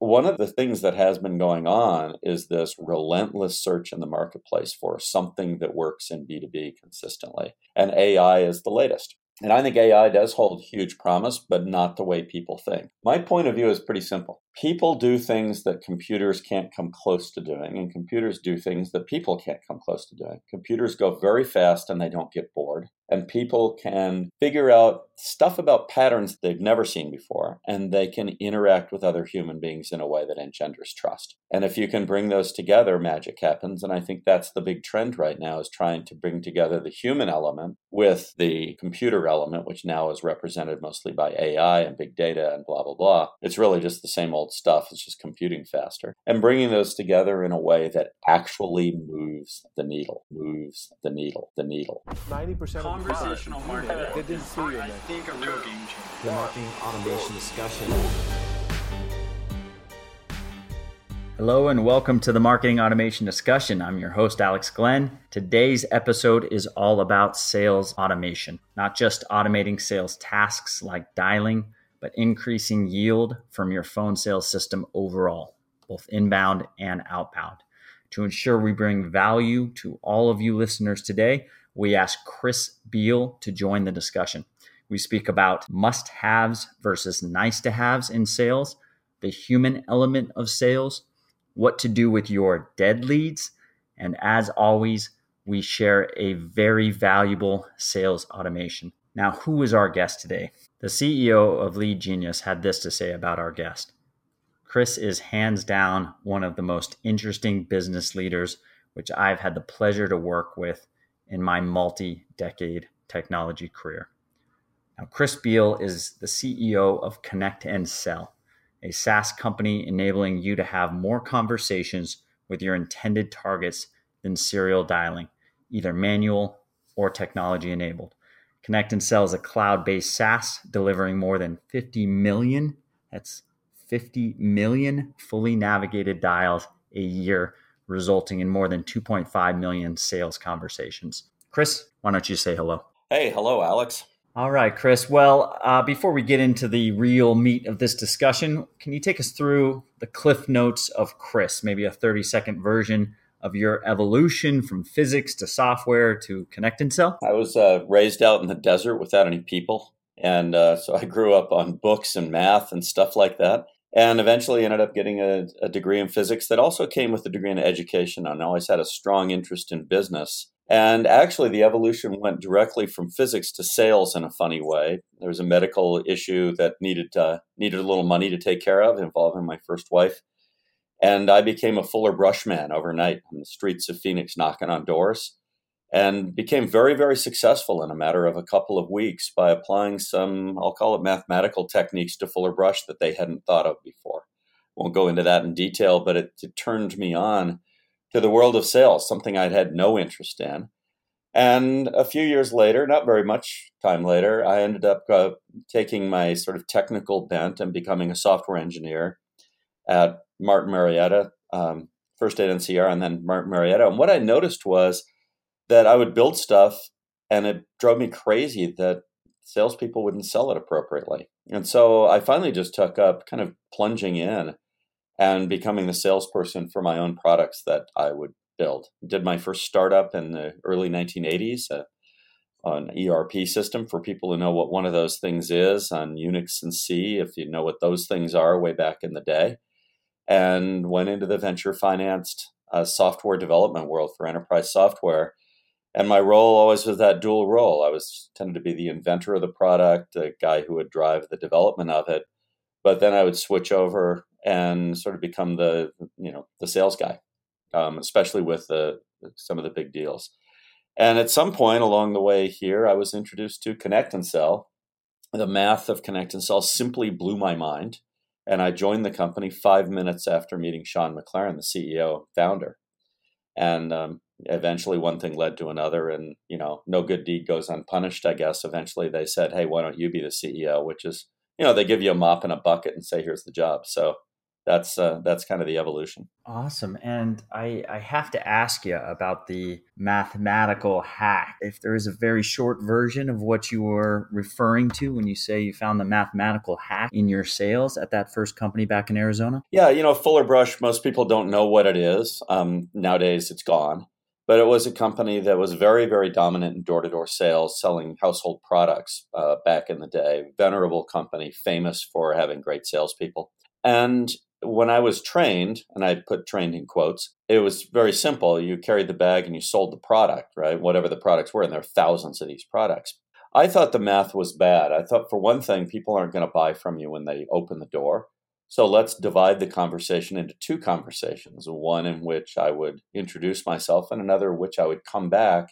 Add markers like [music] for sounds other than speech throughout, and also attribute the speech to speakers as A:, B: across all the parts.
A: one of the things that has been going on is this relentless search in the marketplace for something that works in B2B consistently. And AI is the latest. And I think AI does hold huge promise, but not the way people think. My point of view is pretty simple. People do things that computers can't come close to doing, and computers do things that people can't come close to doing. Computers go very fast and they don't get bored and people can figure out stuff about patterns they've never seen before, and they can interact with other human beings in a way that engenders trust. And if you can bring those together, magic happens. And I think that's the big trend right now is trying to bring together the human element with the computer element, which now is represented mostly by AI and big data and blah, blah, blah. It's really just the same old stuff. It's just computing faster. And bringing those together in a way that actually moves the needle, moves the needle, the needle.
B: 90% of conversational marketing. They didn't see you, I think a real game changer. The marketing automation discussion.
C: Hello and welcome to the Marketing Automation Discussion. I'm your host, Alex Glenn. Today's episode is all about sales automation, not just automating sales tasks like dialing, but increasing yield from your phone sales system overall, both inbound and outbound. To ensure we bring value to all of you listeners today, we asked Chris Beall to join the discussion. We speak about must haves versus nice to haves in sales, the human element of sales, what to do with your dead leads, and as always, we share a very valuable sales automation. Now, who is our guest today? The CEO of Lead Genius had this to say about our guest. Chris is hands down one of the most interesting business leaders which I've had the pleasure to work with in my multi decade technology career. Now, Chris Beall is the CEO of Connect and Sell, a SaaS company enabling you to have more conversations with your intended targets than serial dialing, either manual or technology enabled. Connect and Sell is a cloud based SaaS delivering more than 50 million, that's 50 million fully navigated dials a year resulting in more than 2.5 million sales conversations. Chris, why don't you say hello?
A: Hey, hello, Alex.
C: All right, Chris. Well, uh, before we get into the real meat of this discussion, can you take us through the cliff notes of Chris, maybe a 30 second version of your evolution from physics to software to connect and sell?
A: I was uh, raised out in the desert without any people. And uh, so I grew up on books and math and stuff like that and eventually ended up getting a, a, degree in physics that also came with a degree in education and always had a strong interest in business and actually the evolution went directly from physics to sales in a funny way there was a medical issue that needed uh, needed a little money to take care of involving my first wife and i became a fuller brushman overnight on the streets of phoenix knocking on doors and became very, very successful in a matter of a couple of weeks by applying some, I'll call it mathematical techniques to Fuller Brush that they hadn't thought of before. Won't go into that in detail, but it, it turned me on to the world of sales, something I'd had no interest in. And a few years later, not very much time later, I ended up uh, taking my sort of technical bent and becoming a software engineer at Martin Marietta, um, first at NCR and then Martin Marietta. And what I noticed was that I would build stuff and it drove me crazy that salespeople wouldn't sell it appropriately. And so I finally just took up kind of plunging in and becoming the salesperson for my own products that I would build. Did my first startup in the early 1980s, uh, an ERP system for people who know what one of those things is on Unix and C, if you know what those things are way back in the day, and went into the venture financed uh, software development world for enterprise software and my role always was that dual role. I was tended to be the inventor of the product, the guy who would drive the development of it, but then I would switch over and sort of become the you know the sales guy, um, especially with the some of the big deals. And at some point along the way here, I was introduced to Connect and Sell. The math of Connect and Sell simply blew my mind, and I joined the company five minutes after meeting Sean McLaren, the CEO founder. And um, eventually one thing led to another and you know no good deed goes unpunished i guess. Eventually they said hey why don't you be the ceo which is you know they give you a mop and a bucket and say here's the job. So that's uh, that's kind of the evolution.
C: Awesome, and I I have to ask you about the mathematical hack. If there is a very short version of what you were referring to when you say you found the mathematical hack in your sales at that first company back in Arizona.
A: Yeah, you know Fuller Brush. Most people don't know what it is. Um, nowadays, it's gone. But it was a company that was very, very dominant in door to door sales, selling household products uh, back in the day. Venerable company, famous for having great salespeople. And when I was trained, and I put trained in quotes, it was very simple. You carried the bag and you sold the product, right? Whatever the products were, and there are thousands of these products. I thought the math was bad. I thought, for one thing, people aren't going to buy from you when they open the door. So let's divide the conversation into two conversations one in which I would introduce myself, and another which I would come back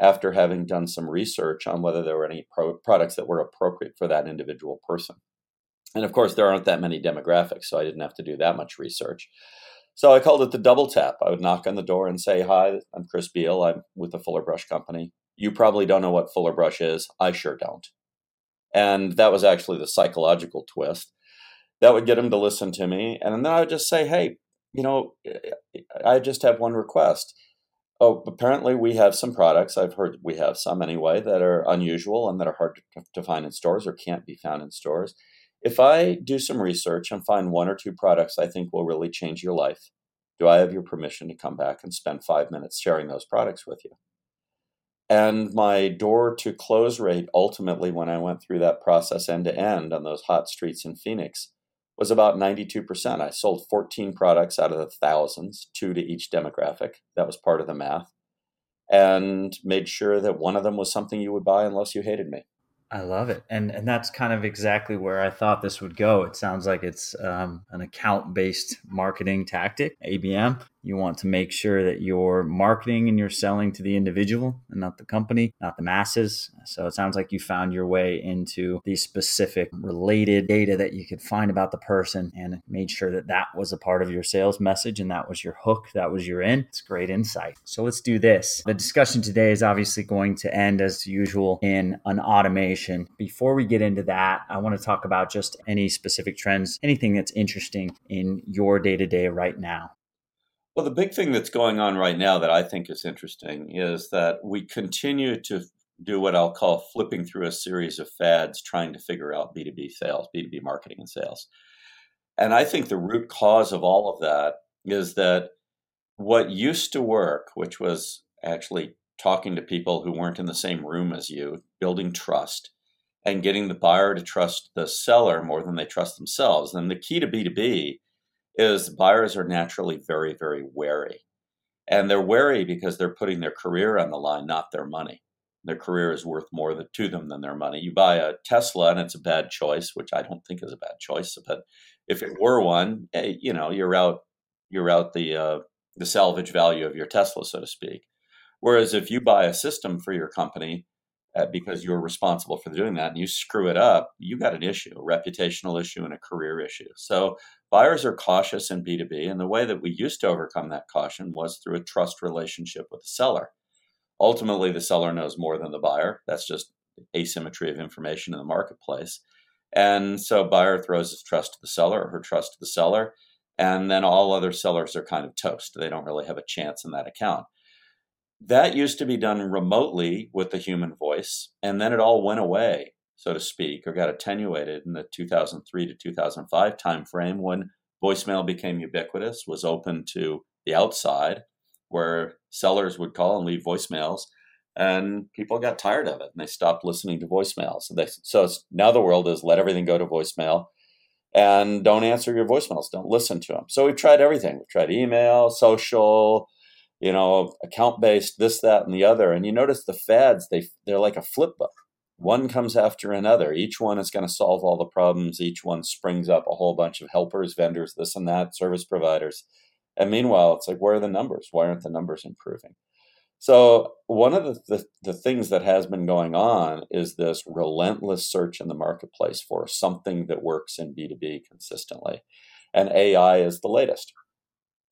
A: after having done some research on whether there were any pro- products that were appropriate for that individual person. And of course, there aren't that many demographics, so I didn't have to do that much research. So I called it the double tap. I would knock on the door and say, Hi, I'm Chris Beall. I'm with the Fuller Brush Company. You probably don't know what Fuller Brush is. I sure don't. And that was actually the psychological twist. That would get him to listen to me. And then I would just say, Hey, you know, I just have one request. Oh, apparently we have some products. I've heard we have some anyway that are unusual and that are hard to, to find in stores or can't be found in stores if I do some research and find one or two products I think will really change your life, do I have your permission to come back and spend five minutes sharing those products with you? And my door to close rate ultimately, when I went through that process end to end on those hot streets in Phoenix, was about 92%. I sold 14 products out of the thousands, two to each demographic. That was part of the math. And made sure that one of them was something you would buy unless you hated me.
C: I love it, and and that's kind of exactly where I thought this would go. It sounds like it's um, an account based marketing tactic, ABM. You want to make sure that you're marketing and you're selling to the individual and not the company, not the masses. So it sounds like you found your way into the specific related data that you could find about the person and made sure that that was a part of your sales message and that was your hook, that was your in. It's great insight. So let's do this. The discussion today is obviously going to end as usual in an automation. Before we get into that, I want to talk about just any specific trends, anything that's interesting in your day to day right now.
A: Well, the big thing that's going on right now that I think is interesting is that we continue to do what I'll call flipping through a series of fads trying to figure out B2B sales, B2B marketing and sales. And I think the root cause of all of that is that what used to work, which was actually talking to people who weren't in the same room as you, building trust, and getting the buyer to trust the seller more than they trust themselves. And the key to B2B is buyers are naturally very, very wary. And they're wary because they're putting their career on the line, not their money. Their career is worth more to them than their money. You buy a Tesla and it's a bad choice, which I don't think is a bad choice. But if it were one, eh, you know, you're out, you're out the uh, the salvage value of your Tesla, so to speak. Whereas if you buy a system for your company uh, because you're responsible for doing that and you screw it up, you got an issue, a reputational issue and a career issue. So buyers are cautious in B2B. And the way that we used to overcome that caution was through a trust relationship with the seller. Ultimately, the seller knows more than the buyer. That's just asymmetry of information in the marketplace. And so buyer throws his trust to the seller or her trust to the seller. And then all other sellers are kind of toast. They don't really have a chance in that account. That used to be done remotely with the human voice, and then it all went away, so to speak, or got attenuated in the 2003 to 2005 timeframe when voicemail became ubiquitous, was open to the outside, where sellers would call and leave voicemails, and people got tired of it and they stopped listening to voicemails. So, they, so now the world is let everything go to voicemail and don't answer your voicemails, don't listen to them. So we've tried everything. We've tried email, social, you know, account based, this, that, and the other. And you notice the fads, they they're like a flip book. One comes after another. Each one is going to solve all the problems. Each one springs up a whole bunch of helpers, vendors, this and that, service providers. And meanwhile, it's like, where are the numbers? Why aren't the numbers improving? So, one of the, the, the, things that has been going on is this relentless search in the marketplace for something that works in B2B consistently. And AI is the latest.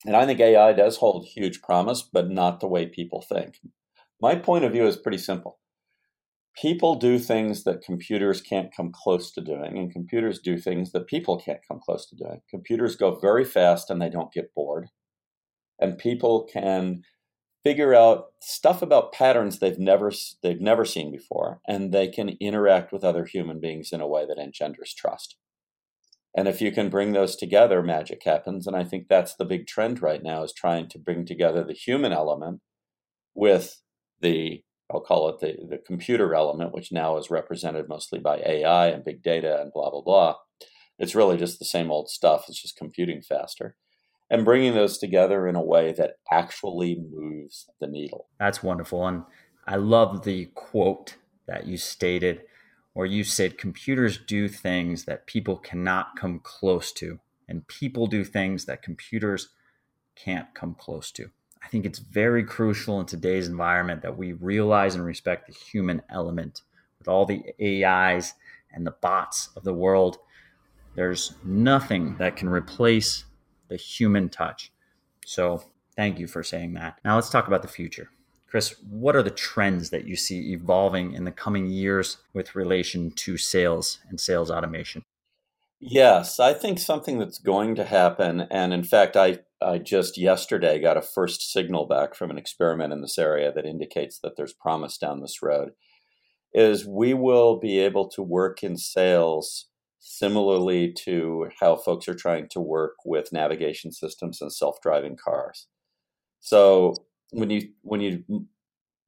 A: And I think AI does hold huge promise, but not the way people think. My point of view is pretty simple. people do things that computers can't come close to doing, and computers do things that people can't come close to doing. Computers go very fast and they don't get bored. And people can figure out stuff about patterns they've never they've never seen before and they can interact with other human beings in a way that engenders trust and if you can bring those together magic happens and i think that's the big trend right now is trying to bring together the human element with the i'll call it the, the computer element which now is represented mostly by ai and big data and blah blah blah it's really just the same old stuff it's just computing faster and bringing those together in a way that actually moves the needle.
C: That's wonderful. And I love the quote that you stated where you said computers do things that people cannot come close to, and people do things that computers can't come close to. I think it's very crucial in today's environment that we realize and respect the human element with all the AIs and the bots of the world. There's nothing that can replace the human touch. So thank you for saying that. Now let's talk about the future. Chris, what are the trends that you see evolving in the coming years with relation to sales and sales automation?
A: Yes, I think something that's going to happen, and in fact, I, I just yesterday got a first signal back from an experiment in this area that indicates that there's promise down this road, is we will be able to work in sales similarly to how folks are trying to work with navigation systems and self-driving cars. So when you when you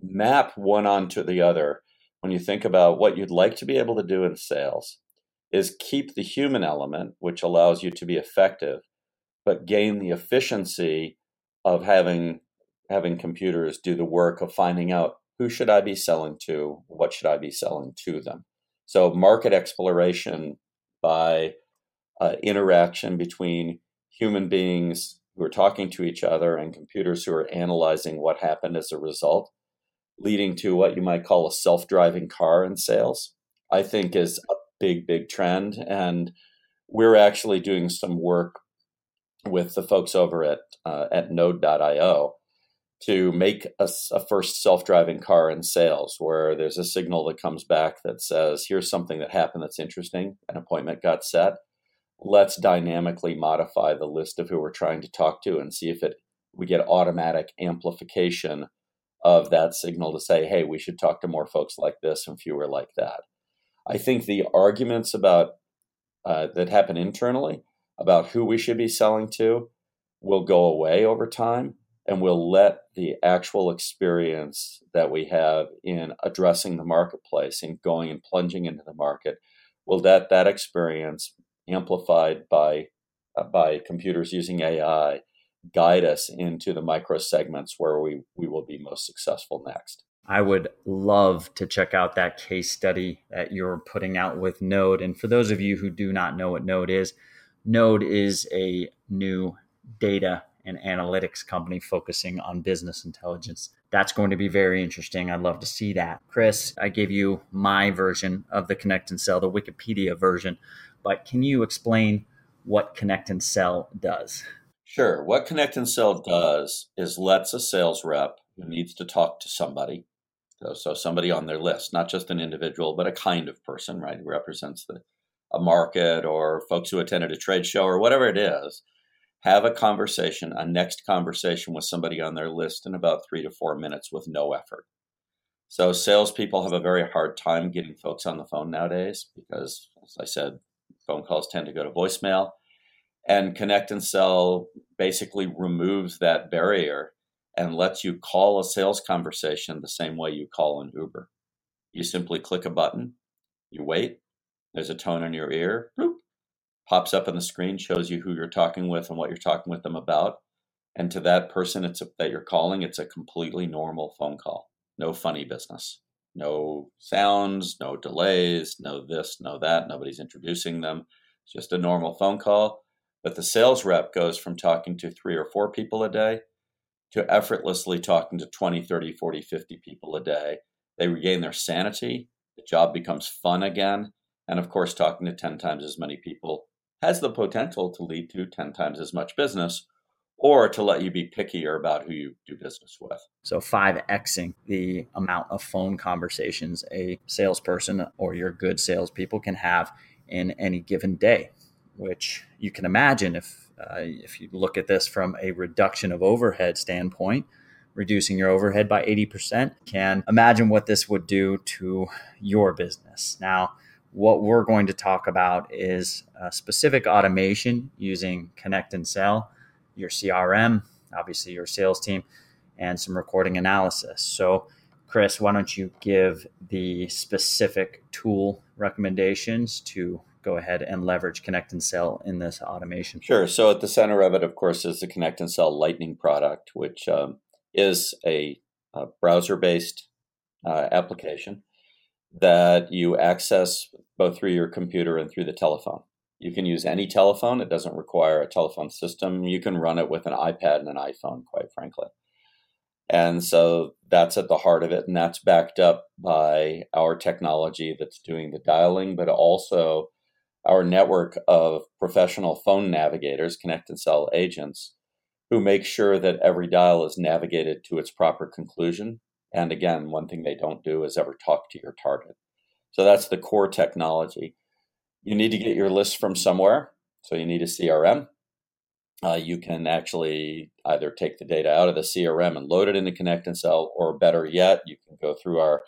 A: map one onto the other, when you think about what you'd like to be able to do in sales, is keep the human element, which allows you to be effective, but gain the efficiency of having having computers do the work of finding out who should I be selling to, what should I be selling to them. So market exploration by uh, interaction between human beings who are talking to each other and computers who are analyzing what happened as a result, leading to what you might call a self driving car in sales, I think is a big, big trend. And we're actually doing some work with the folks over at, uh, at node.io to make a, a first self-driving car in sales where there's a signal that comes back that says here's something that happened that's interesting an appointment got set let's dynamically modify the list of who we're trying to talk to and see if it we get automatic amplification of that signal to say hey we should talk to more folks like this and fewer like that. I think the arguments about uh, that happen internally about who we should be selling to will go away over time and we'll let the actual experience that we have in addressing the marketplace and going and plunging into the market will that that experience amplified by uh, by computers using AI guide us into the micro segments where we we will be most successful next.
C: I would love to check out that case study that you're putting out with Node. And for those of you who do not know what Node is, Node is a new data and analytics company focusing on business intelligence. That's going to be very interesting. I'd love to see that. Chris, I gave you my version of the Connect and Sell, the Wikipedia version, but can you explain what Connect and Sell does?
A: Sure. What Connect and Sell does is lets a sales rep who needs to talk to somebody, so, so somebody on their list, not just an individual, but a kind of person, right, who represents the a market or folks who attended a trade show or whatever it is, have a conversation, a next conversation with somebody on their list in about three to four minutes with no effort. So salespeople have a very hard time getting folks on the phone nowadays because, as I said, phone calls tend to go to voicemail. And Connect and Sell basically removes that barrier and lets you call a sales conversation the same way you call an Uber. You simply click a button, you wait, there's a tone in your ear, bloop, pops up on the screen, shows you who you're talking with and what you're talking with them about. And to that person it's a, that you're calling, it's a completely normal phone call. No funny business. No sounds, no delays, no this, no that. Nobody's introducing them. It's just a normal phone call. But the sales rep goes from talking to three or four people a day to effortlessly talking to 20, 30, 40, 50 people a day. They regain their sanity. The job becomes fun again. And of course, talking to 10 times as many people has the potential to lead to 10 times as much business or to let you be pickier about who you do business with.
C: So 5xing the amount of phone conversations a salesperson or your good salespeople can have in any given day, which you can imagine if uh, if you look at this from a reduction of overhead standpoint, reducing your overhead by 80%, can imagine what this would do to your business. Now, what we're going to talk about is specific automation using Connect and Sell, your CRM, obviously your sales team, and some recording analysis. So, Chris, why don't you give the specific tool recommendations to go ahead and leverage Connect and Sell in this automation?
A: Sure. So, at the center of it, of course, is the Connect and Sell Lightning product, which um, is a, a browser based uh, application that you access both through your computer and through the telephone. You can use any telephone, it doesn't require a telephone system. You can run it with an iPad and an iPhone, quite frankly. And so that's at the heart of it. And that's backed up by our technology that's doing the dialing, but also our network of professional phone navigators, connect and sell agents, who make sure that every dial is navigated to its proper conclusion and again, one thing they don't do is ever talk to your target. So that's the core technology. You need to get your list from somewhere. So you need a CRM. Uh, you can actually either take the data out of the CRM and load it into Connect and Sell, or better yet, you can go through our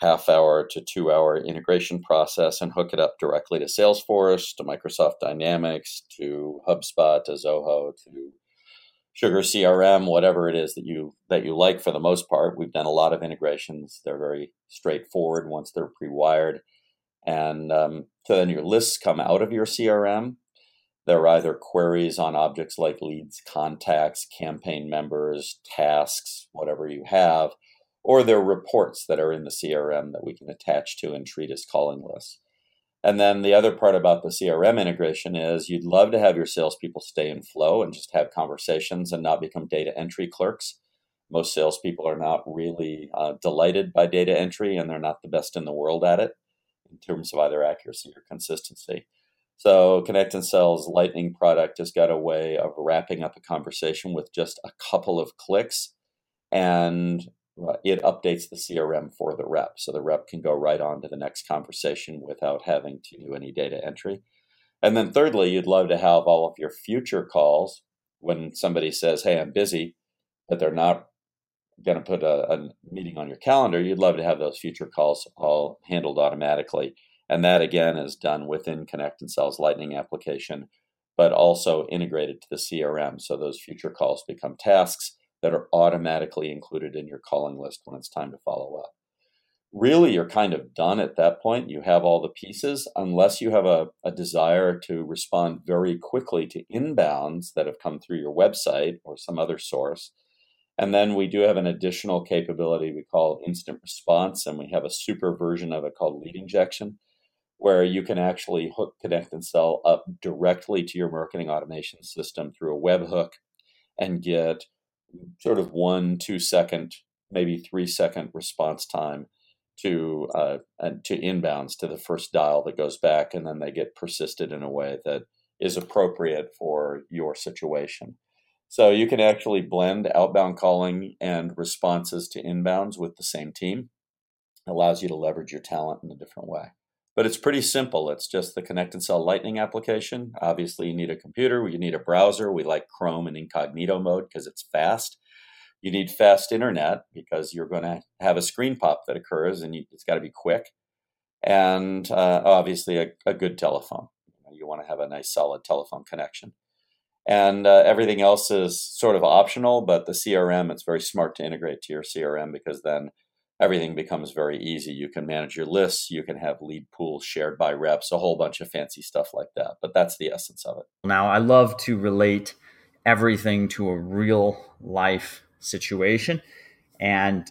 A: half hour to two hour integration process and hook it up directly to Salesforce, to Microsoft Dynamics, to HubSpot, to Zoho, to Sugar CRM, whatever it is that you that you like for the most part. We've done a lot of integrations. They're very straightforward once they're pre-wired, and um, so then your lists come out of your CRM. They're either queries on objects like leads, contacts, campaign members, tasks, whatever you have, or they're reports that are in the CRM that we can attach to and treat as calling lists. And then the other part about the CRM integration is you'd love to have your salespeople stay in flow and just have conversations and not become data entry clerks. Most salespeople are not really uh, delighted by data entry and they're not the best in the world at it in terms of either accuracy or consistency. So, Connect and Sell's Lightning product has got a way of wrapping up a conversation with just a couple of clicks and Uh, it updates the CRM for the rep. So the rep can go right on to the next conversation without having to do any data entry. And then thirdly, you'd love to have all of your future calls when somebody says, Hey, I'm busy, but they're not going to put a, a, meeting on your calendar. You'd love to have those future calls all handled automatically. And that again is done within Connect and Sell's Lightning application, but also integrated to the CRM. So those future calls become tasks that are automatically included in your calling list when it's time to follow up. Really, you're kind of done at that point. You have all the pieces, unless you have a, a desire to respond very quickly to inbounds that have come through your website or some other source. And then we do have an additional capability we call instant response, and we have a super version of it called lead injection, where you can actually hook, connect, and sell up directly to your marketing automation system through a webhook and get sort of one, two second, maybe three second response time to uh, to inbounds to the first dial that goes back, and then they get persisted in a way that is appropriate for your situation. So you can actually blend outbound calling and responses to inbounds with the same team. It allows you to leverage your talent in a different way. But it's pretty simple. It's just the Connect and Sell Lightning application. Obviously, you need a computer, you need a browser. We like Chrome in incognito mode because it's fast. You need fast internet because you're going to have a screen pop that occurs and you, it's got to be quick. And uh, obviously, a, a, good telephone. You, want to have a nice, solid telephone connection. And uh, everything else is sort of optional, but the CRM, it's very smart to integrate to your CRM because then everything becomes very easy. You can manage your lists, you can have lead pools shared by reps, a whole bunch of fancy stuff like that. But that's the essence of it.
C: Now, I love to relate everything to a real life situation. And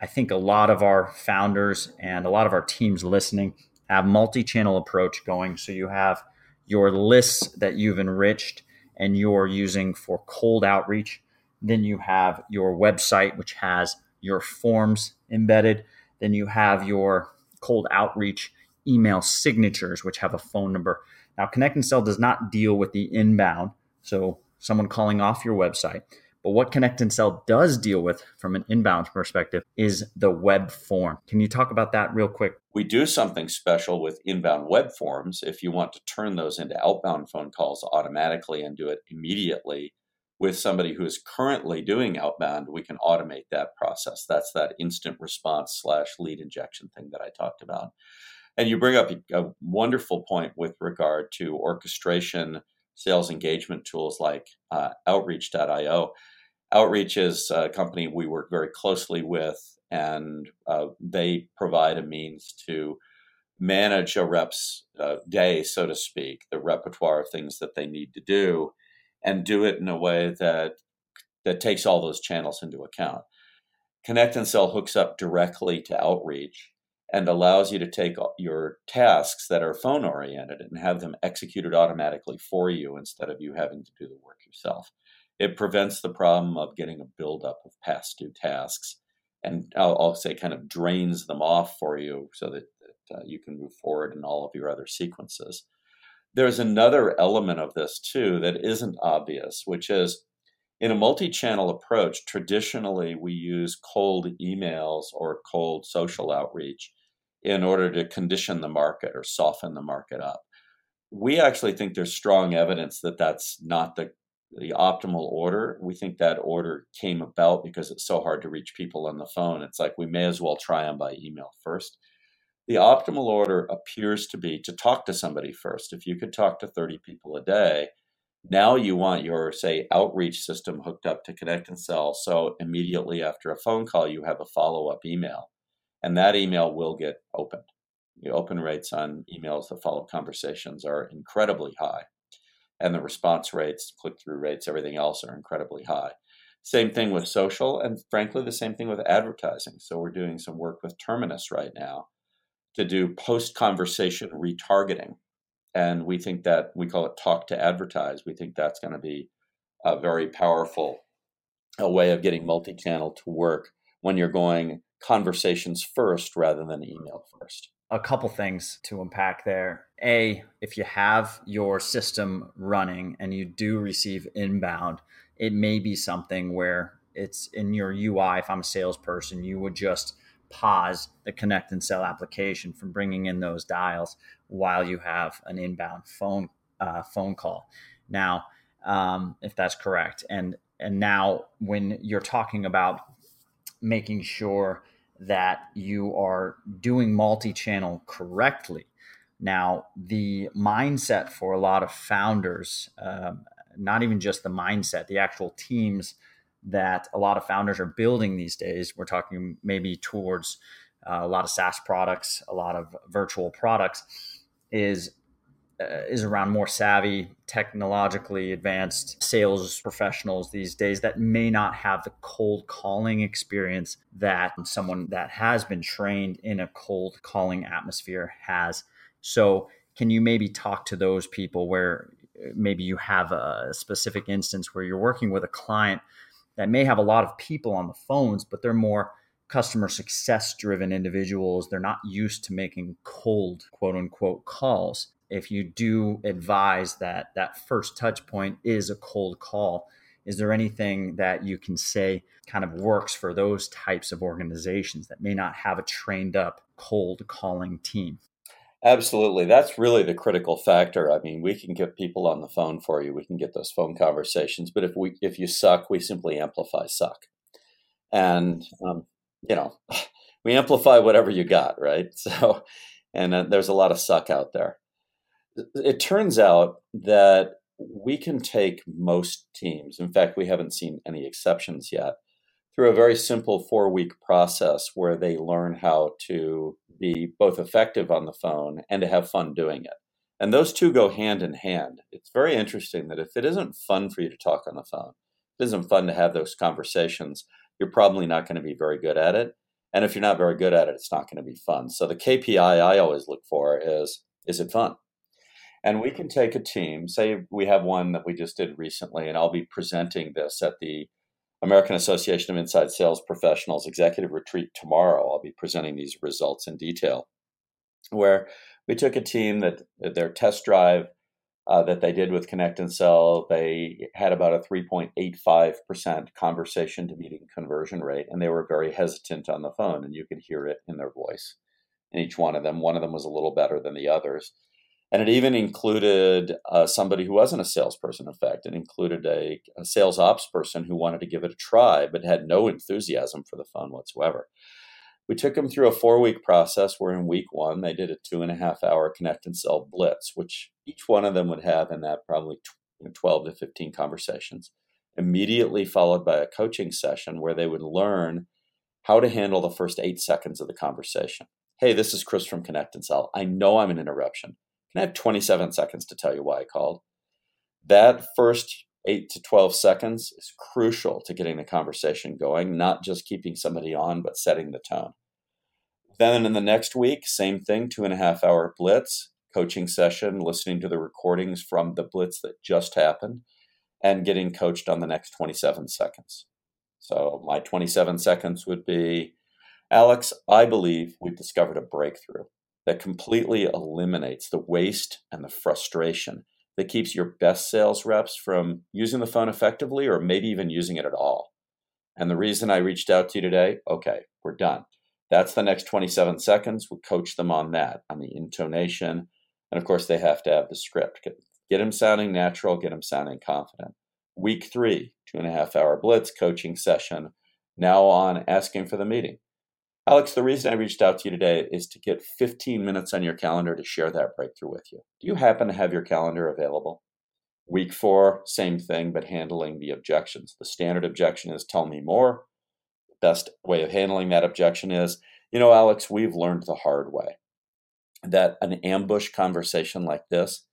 C: I think a lot of our founders and a lot of our teams listening have multi-channel approach going. So you have your lists that you've enriched and you're using for cold outreach. Then you have your website, which has your forms embedded. Then you have your cold outreach email signatures, which have a phone number. Now, Connect and Sell does not deal with the inbound. So someone calling off your website. But what Connect and Sell does deal with from an inbound perspective is the web form. Can you talk about that real quick?
A: We do something special with inbound web forms. If you want to turn those into outbound phone calls automatically and do it immediately with somebody who is currently doing outbound, we can automate that process. That's that instant response slash lead injection thing that I talked about. And you bring up a wonderful point with regard to orchestration, sales engagement tools like uh, Outreach.io. Outreach is a company we work very closely with, and uh, they provide a means to manage a rep's uh, day, so to speak, the repertoire of things that they need to do, and do it in a way that that takes all those channels into account. Connect and Sell hooks up directly to Outreach and allows you to take your tasks that are phone oriented and have them executed automatically for you instead of you having to do the work yourself. It prevents the problem of getting a buildup of past due tasks and I'll, I'll, say kind of drains them off for you so that, that uh, you can move forward in all of your other sequences. There's another element of this too that isn't obvious, which is in a multi channel approach, traditionally we use cold emails or cold social outreach in order to condition the market or soften the market up. We actually think there's strong evidence that that's not the the optimal order. We think that order came about because it's so hard to reach people on the phone. It's like we may as well try them by email first. The optimal order appears to be to talk to somebody first. If you could talk to 30 people a day, now you want your, say, outreach system hooked up to Connect and Sell. So immediately after a phone call, you have a follow up email, and that email will get opened. The open rates on emails that follow conversations are incredibly high and the response rates, click through rates, everything else are incredibly high. Same thing with social, and frankly, the same thing with advertising. So, we're doing some work with Terminus right now to do post conversation retargeting. And we think that we call it talk to advertise. We think that's going to be a very powerful a way of getting multi channel to work when you're going conversations first rather than email first
C: a couple things to unpack there. A, if you have your system running and you do receive inbound, it may be something where it's in your UI. If I'm a salesperson, you would just pause the connect and sell application from bringing in those dials while you have an inbound phone uh, phone call. Now, um, if that's correct, and and now when you're talking about making sure that you are doing multi channel correctly. Now, the mindset for a lot of founders, um, not even just the mindset, the actual teams that a lot of founders are building these days, we're talking maybe towards uh, a lot of SaaS products, a lot of virtual products, is uh, is around more savvy, technologically advanced sales professionals these days that may not have the cold calling experience that someone that has been trained in a cold calling atmosphere has. So, can you maybe talk to those people where uh, maybe you have a specific instance where you're working with a client that may have a lot of people on the phones, but they're more customer success driven individuals. They're not used to making cold, quote unquote, calls if you do advise that that first touch point is a cold call is there anything that you can say kind of works for those types of organizations that may not have a trained up cold calling team
A: absolutely. That's really the critical factor. I mean we can get people on the phone for you. We can get those phone conversations. But if we if you suck we simply amplify suck. And um, you know [laughs] we amplify whatever you got right? [laughs] So and uh, there's a lot of suck out there. It turns out that we can take most teams, in fact, we haven't seen any exceptions yet, through a very simple four week process where they learn how to be both effective on the phone and to have fun doing it. And those two go hand in hand. It's very interesting that if it isn't fun for you to talk on the phone, it isn't fun to have those conversations, you're probably not going to be very good at it. And if you're not very good at it, it's not going to be fun. So the KPI I always look for is is it fun? And we can take a team, say we have one that we just did recently, and I'll be presenting this at the American Association of Inside Sales Professionals Executive Retreat tomorrow. I'll be presenting these results in detail, where we took a team that their test drive uh, that they did with Connect and Sell, they had about a 3.85% conversation to meeting conversion rate, and they were very hesitant on the phone, and you could hear it in their voice. In each one of them, one of them was a little better than the others. And it even included uh, somebody who wasn't a salesperson, in fact. It included a, a sales ops person who wanted to give it a try, but had no enthusiasm for the phone whatsoever. We took them through a four week process where in week one, they did a two and a half hour connect and sell blitz, which each one of them would have in that probably 12 to 15 conversations, immediately followed by a coaching session where they would learn how to handle the first eight seconds of the conversation. Hey, this is Chris from Connect and Sell. I know I'm an interruption. Can I have 27 seconds to tell you why I called? That first 8 to 12 seconds is crucial to getting the conversation going, not just keeping somebody on, but setting the tone. Then in the next week, same thing, two and a half hour blitz, coaching session, listening to the recordings from the blitz that just happened, and getting coached on the next 27 seconds. So my 27 seconds would be Alex, I believe we've discovered a breakthrough that completely eliminates the waste and the frustration that keeps your best sales reps from using the phone effectively or maybe even using it at all. And the reason I reached out to you today, okay, we're done. That's the next 27 seconds. We'll coach them on that, on the intonation. And of course, they have to have the script. Get, get them sounding natural, get them sounding confident. Week three, two and a half hour blitz coaching session. Now on asking for the meeting. Alex, the reason I reached out to you today is to get 15 minutes on your calendar to share that breakthrough with you. Do you happen to have your calendar available? Week four, same thing, but handling the objections. The standard objection is tell me more best way of handling that objection is you know, Alex, we've learned the hard way that an ambush conversation like this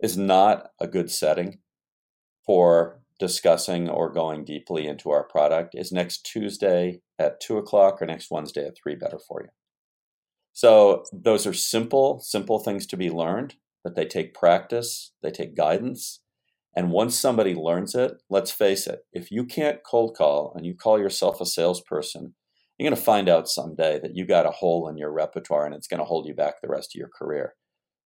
A: is not a good setting for discussing or going deeply into our product. Is next Tuesday at two o'clock or next Wednesday at three better for you? So, those are simple, simple things to be learned, but they take practice, they take guidance, and once somebody learns it, let's face it, if you can't cold call and you call yourself a salesperson, you're going to find out someday that you got a hole in your repertoire and it's going to hold you back the rest of your career.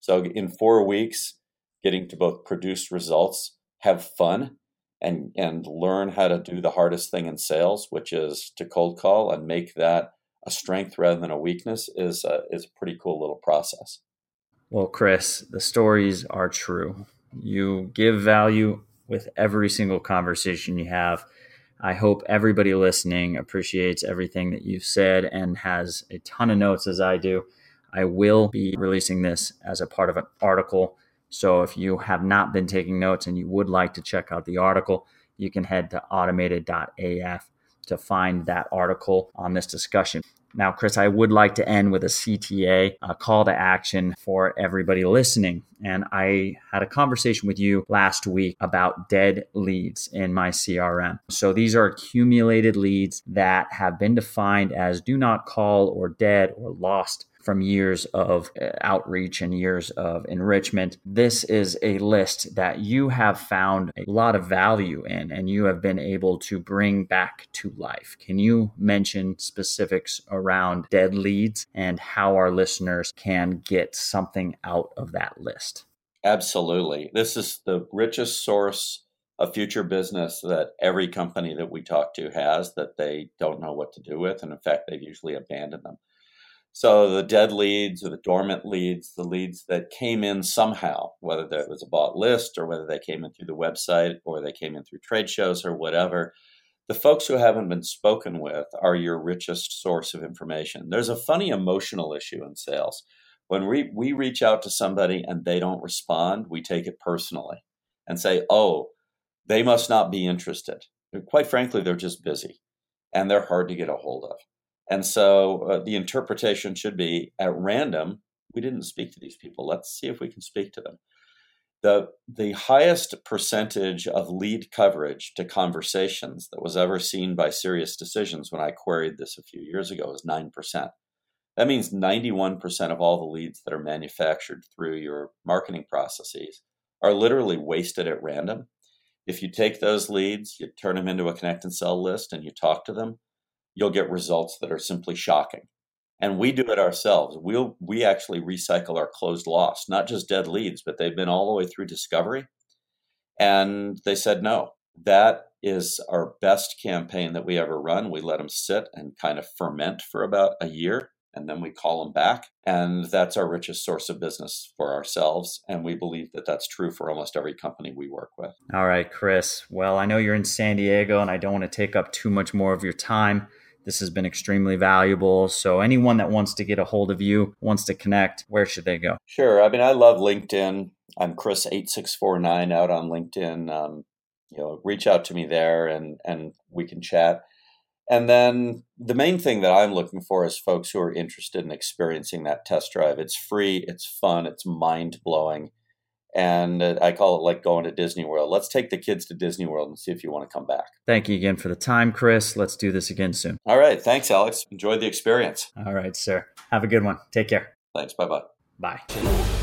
A: So, in four weeks, getting to both produce results, have fun, and, and learn how to do the hardest thing in sales, which is to cold call and make that a strength rather than a weakness, is a, is a pretty cool little process.
C: Well, Chris, the stories are true. You give value with every single conversation you have. I hope everybody listening appreciates everything that you've said and has a ton of notes as I do. I will be releasing this as a part of an article. So if you have not been taking notes and you would like to check out the article, you can head to automated.af to find that article on this discussion. Now, Chris, I would like to end with a CTA, a call to action for everybody listening. And I had a conversation with you last week about dead leads in my CRM. So these are accumulated leads that have been defined as do not call or dead or lost from years of uh, outreach and years of enrichment. This is a list that you have found a lot of value in and you have been able to bring back to life. Can you mention specifics around dead leads and how our listeners can get something out of that list?
A: Absolutely. This is the richest source of future business that every company that we talk to has that they don't know what to do with. And in fact, they've usually abandoned them. So the dead leads or the dormant leads, the leads that came in somehow, whether that was a bought list or whether they came in through the website or they came in through trade shows or whatever, the folks who haven't been spoken with are your richest source of information. There's a funny emotional issue in sales. When we, we reach out to somebody and they don't respond, we take it personally and say, oh, they must not be interested. Quite frankly, they're just busy and they're hard to get a hold of. And so uh, the interpretation should be at random, we didn't speak to these people. Let's see if we can speak to them. The, the highest percentage of lead coverage to conversations that was ever seen by SiriusDecisions when I queried this a few years ago is 9%. That means 91% of all the leads that are manufactured through your marketing processes are literally wasted at random. If you take those leads, you turn them into a connect and sell list, and you talk to them, you'll get results that are simply shocking. and we do it ourselves. We'll we actually recycle our closed loss, not just dead leads, but they've been all the way through discovery. And they said no. That is our best campaign that we ever run. We let them sit and kind of ferment for about a year and then we call them back. And that's our richest source of business for ourselves. And we believe that that's true for almost every company we work with.
C: All right, Chris. Well, I know you're in San Diego and I don't want to take up too much more of your time. This has been extremely valuable. So, anyone that wants to get a hold of you, wants to connect, where should they go?
A: Sure. I mean, I love LinkedIn. I'm Chris8649 out on LinkedIn. Um, you know, reach out to me there and, and we can chat. And then the main thing that I'm looking for is folks who are interested in experiencing that test drive. It's free, it's fun, it's mind blowing. And uh, I call it like going to Disney World. Let's take the kids to Disney World and see if you want to come back.
C: Thank you again for the time, Chris. Let's do this again soon.
A: All right. Thanks, Alex. Enjoy the experience.
C: All right, sir. Have a good one. Take care.
A: Thanks. Bye-bye.
C: Bye.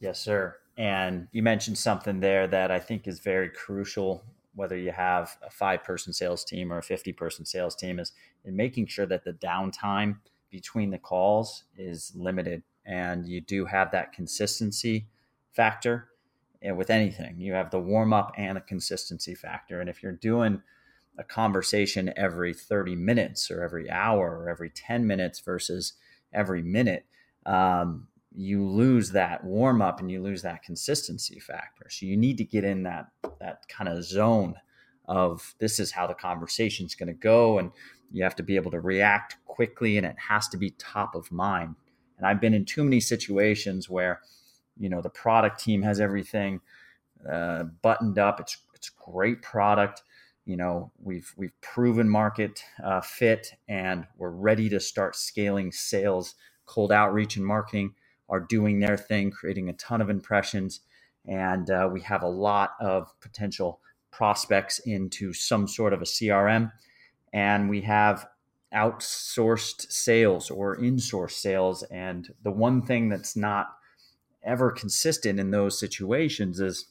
C: Yes, sir. And you mentioned something there that I think is very crucial, whether you have a five person sales team or a 50 person sales team, is in making sure that the downtime between the calls is limited and you do have that consistency factor and with anything. You have the warm up and the consistency factor. And if you're doing a conversation every 30 minutes or every hour or every 10 minutes versus every minute, um, you lose that warm up and you lose that consistency factor. So you need to get in that that kind of zone of this is how the conversation is going to go and you have to be able to react quickly and it has to be top of mind. And I've been in too many situations where you know the product team has everything uh, buttoned up. It's it's great product. You know we've we've proven market uh, fit and we're ready to start scaling sales. Cold outreach and marketing are doing their thing, creating a ton of impressions, and uh, we have a lot of potential prospects into some sort of a CRM, and we have outsourced sales or in-source sales. And the one thing that's not ever consistent in those situations is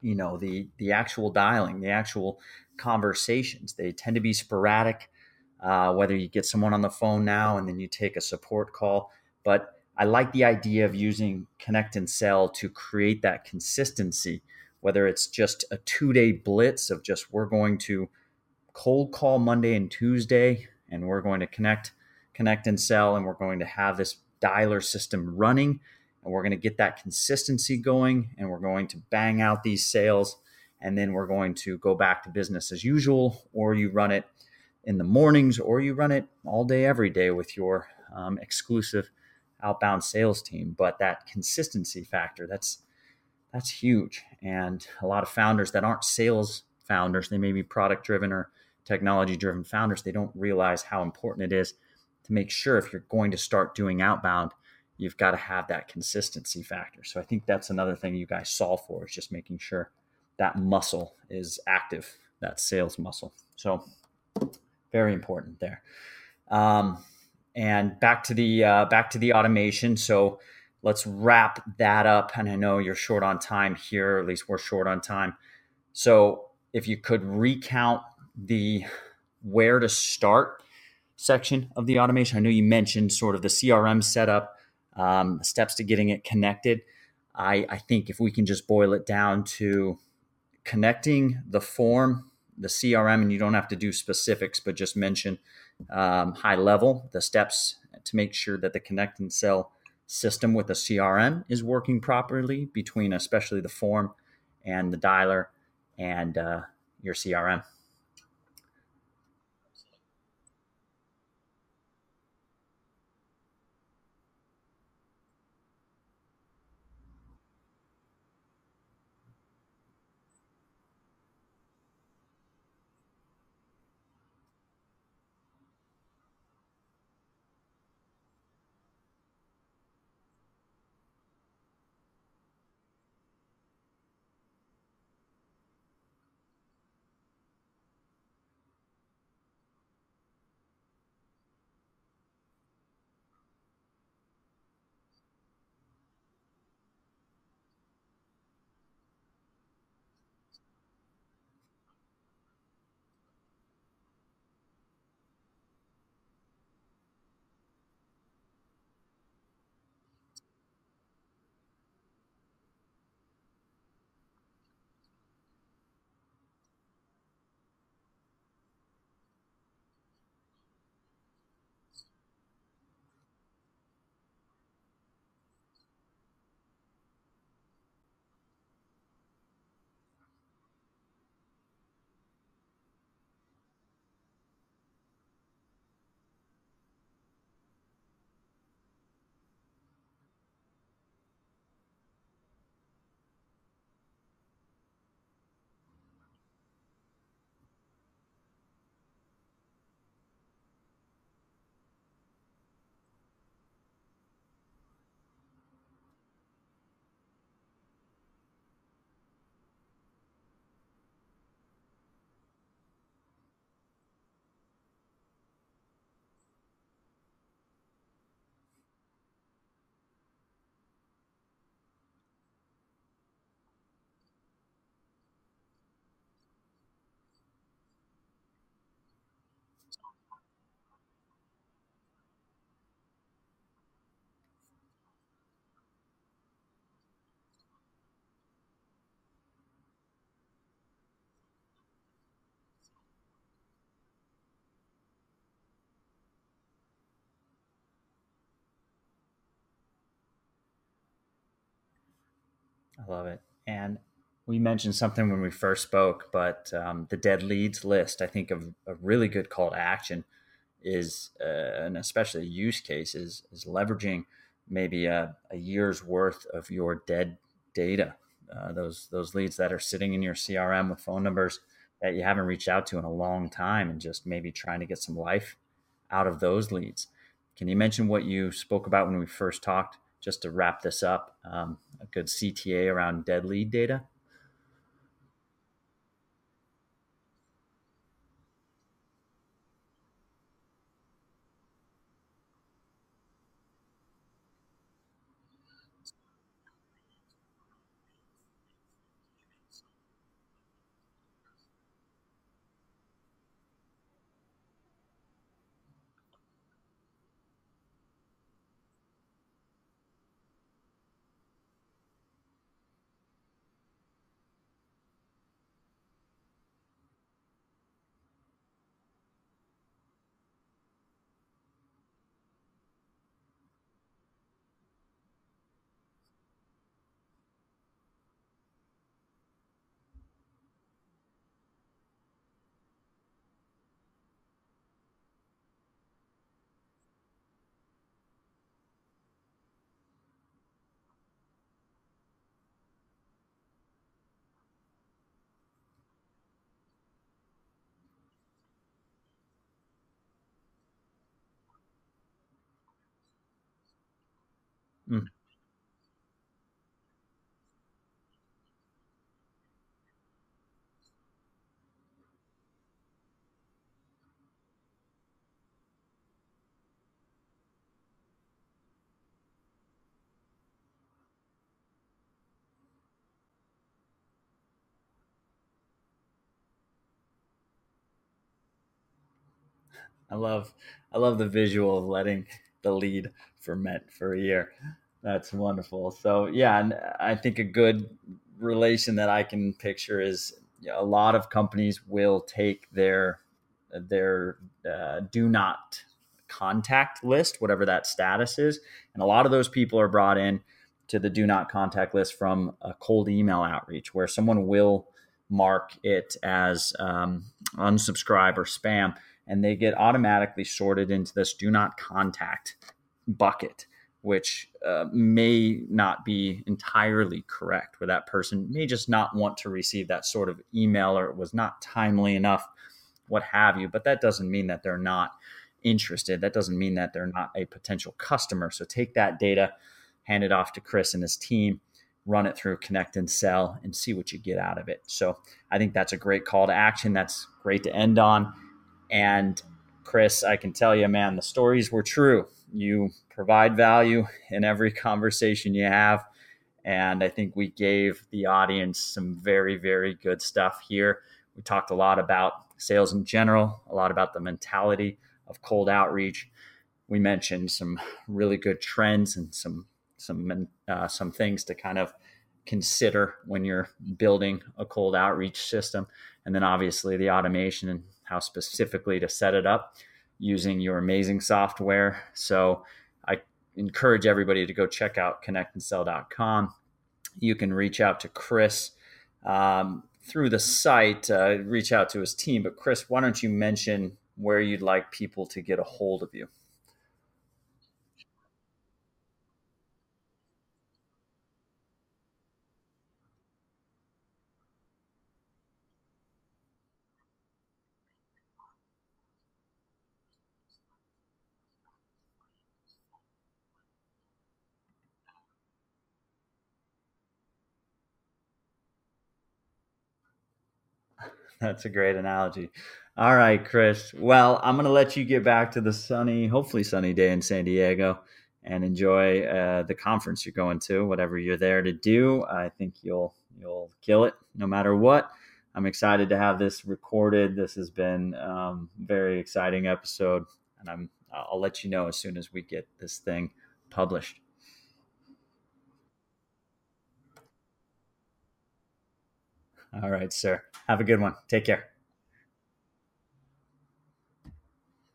C: you know the the actual dialing the actual conversations they tend to be sporadic uh, whether you get someone on the phone now and then you take a support call but i like the idea of using connect and sell to create that consistency whether it's just a two day blitz of just we're going to cold call monday and tuesday and we're going to connect connect and sell and we're going to have this dialer system running and we're going to get that consistency going and we're going to bang out these sales and then we're going to go back to business as usual or you run it in the mornings or you run it all day every day with your um, exclusive outbound sales team but that consistency factor that's that's huge and a lot of founders that aren't sales founders they may be product driven or technology driven founders they don't realize how important it is to make sure if you're going to start doing outbound you've got to have that consistency factor. So I think that's another thing you guys solve for is just making sure that muscle is active, that sales muscle. So very important there. Um, and back to the uh, back to the automation. So let's wrap that up. And I know you're short on time here, at least we're short on time. So if you could recount the where to start section of the automation. I know you mentioned sort of the CRM setup, um, steps to getting it connected. I, I think if we can just boil it down to connecting the form, the CRM, and you don't have to do specifics, but just mention um, high level the steps to make sure that the connect and sell system with the CRM is working properly between especially the form and the dialer and uh, your CRM. I love it. And we mentioned something when we first spoke, but um, the dead leads list, I think of a really good call to action is, uh, and especially use cases, is leveraging maybe a, a year's worth of your dead data, uh, those those leads that are sitting in your CRM with phone numbers that you haven't reached out to in a long time, and just maybe trying to get some life out of those leads. Can you mention what you spoke about when we first talked? Just to wrap this up, um, a good CTA around dead lead data. I love I love the visual of letting the lead ferment for a year. That's wonderful. So yeah, and I think a good relation that I can picture is a lot of companies will take their their uh, do not contact list, whatever that status is, and a lot of those people are brought in to the do not contact list from a cold email outreach where someone will mark it as um, unsubscribe or spam and they get automatically sorted into this do not contact bucket which uh, may not be entirely correct, where that person may just not want to receive that sort of email or it was not timely enough, what have you. But that doesn't mean that they're not interested. That doesn't mean that they're not a potential customer. So take that data, hand it off to Chris and his team, run it through Connect and Sell, and see what you get out of it. So I think that's a great call to action. That's great to end on. And Chris, I can tell you, man, the stories were true. You provide value in every conversation you have. And I think we gave the audience some very, very good stuff here. We talked a lot about sales in general, a lot about the mentality of cold outreach. We mentioned some really good trends and some some uh, some things to kind of consider when you're building a cold outreach system, and then obviously the automation and how specifically to set it up using your amazing software. So I encourage everybody to go check out connectandsell.com. You can reach out to Chris um, through the site, uh, reach out to his team. But Chris, why don't you mention where you'd like people to get a hold of you? [laughs] That's a great analogy. All right, Chris. Well, I'm going to let you get back to the sunny, hopefully sunny day in San Diego and enjoy uh, the conference you're going to, whatever you're there to do. I think you'll you'll kill it no matter what. I'm excited to have this recorded. This has been um, very exciting episode, and I'm I'll let you know as soon as we get this thing published. All right, sir. Have a good one. Take care.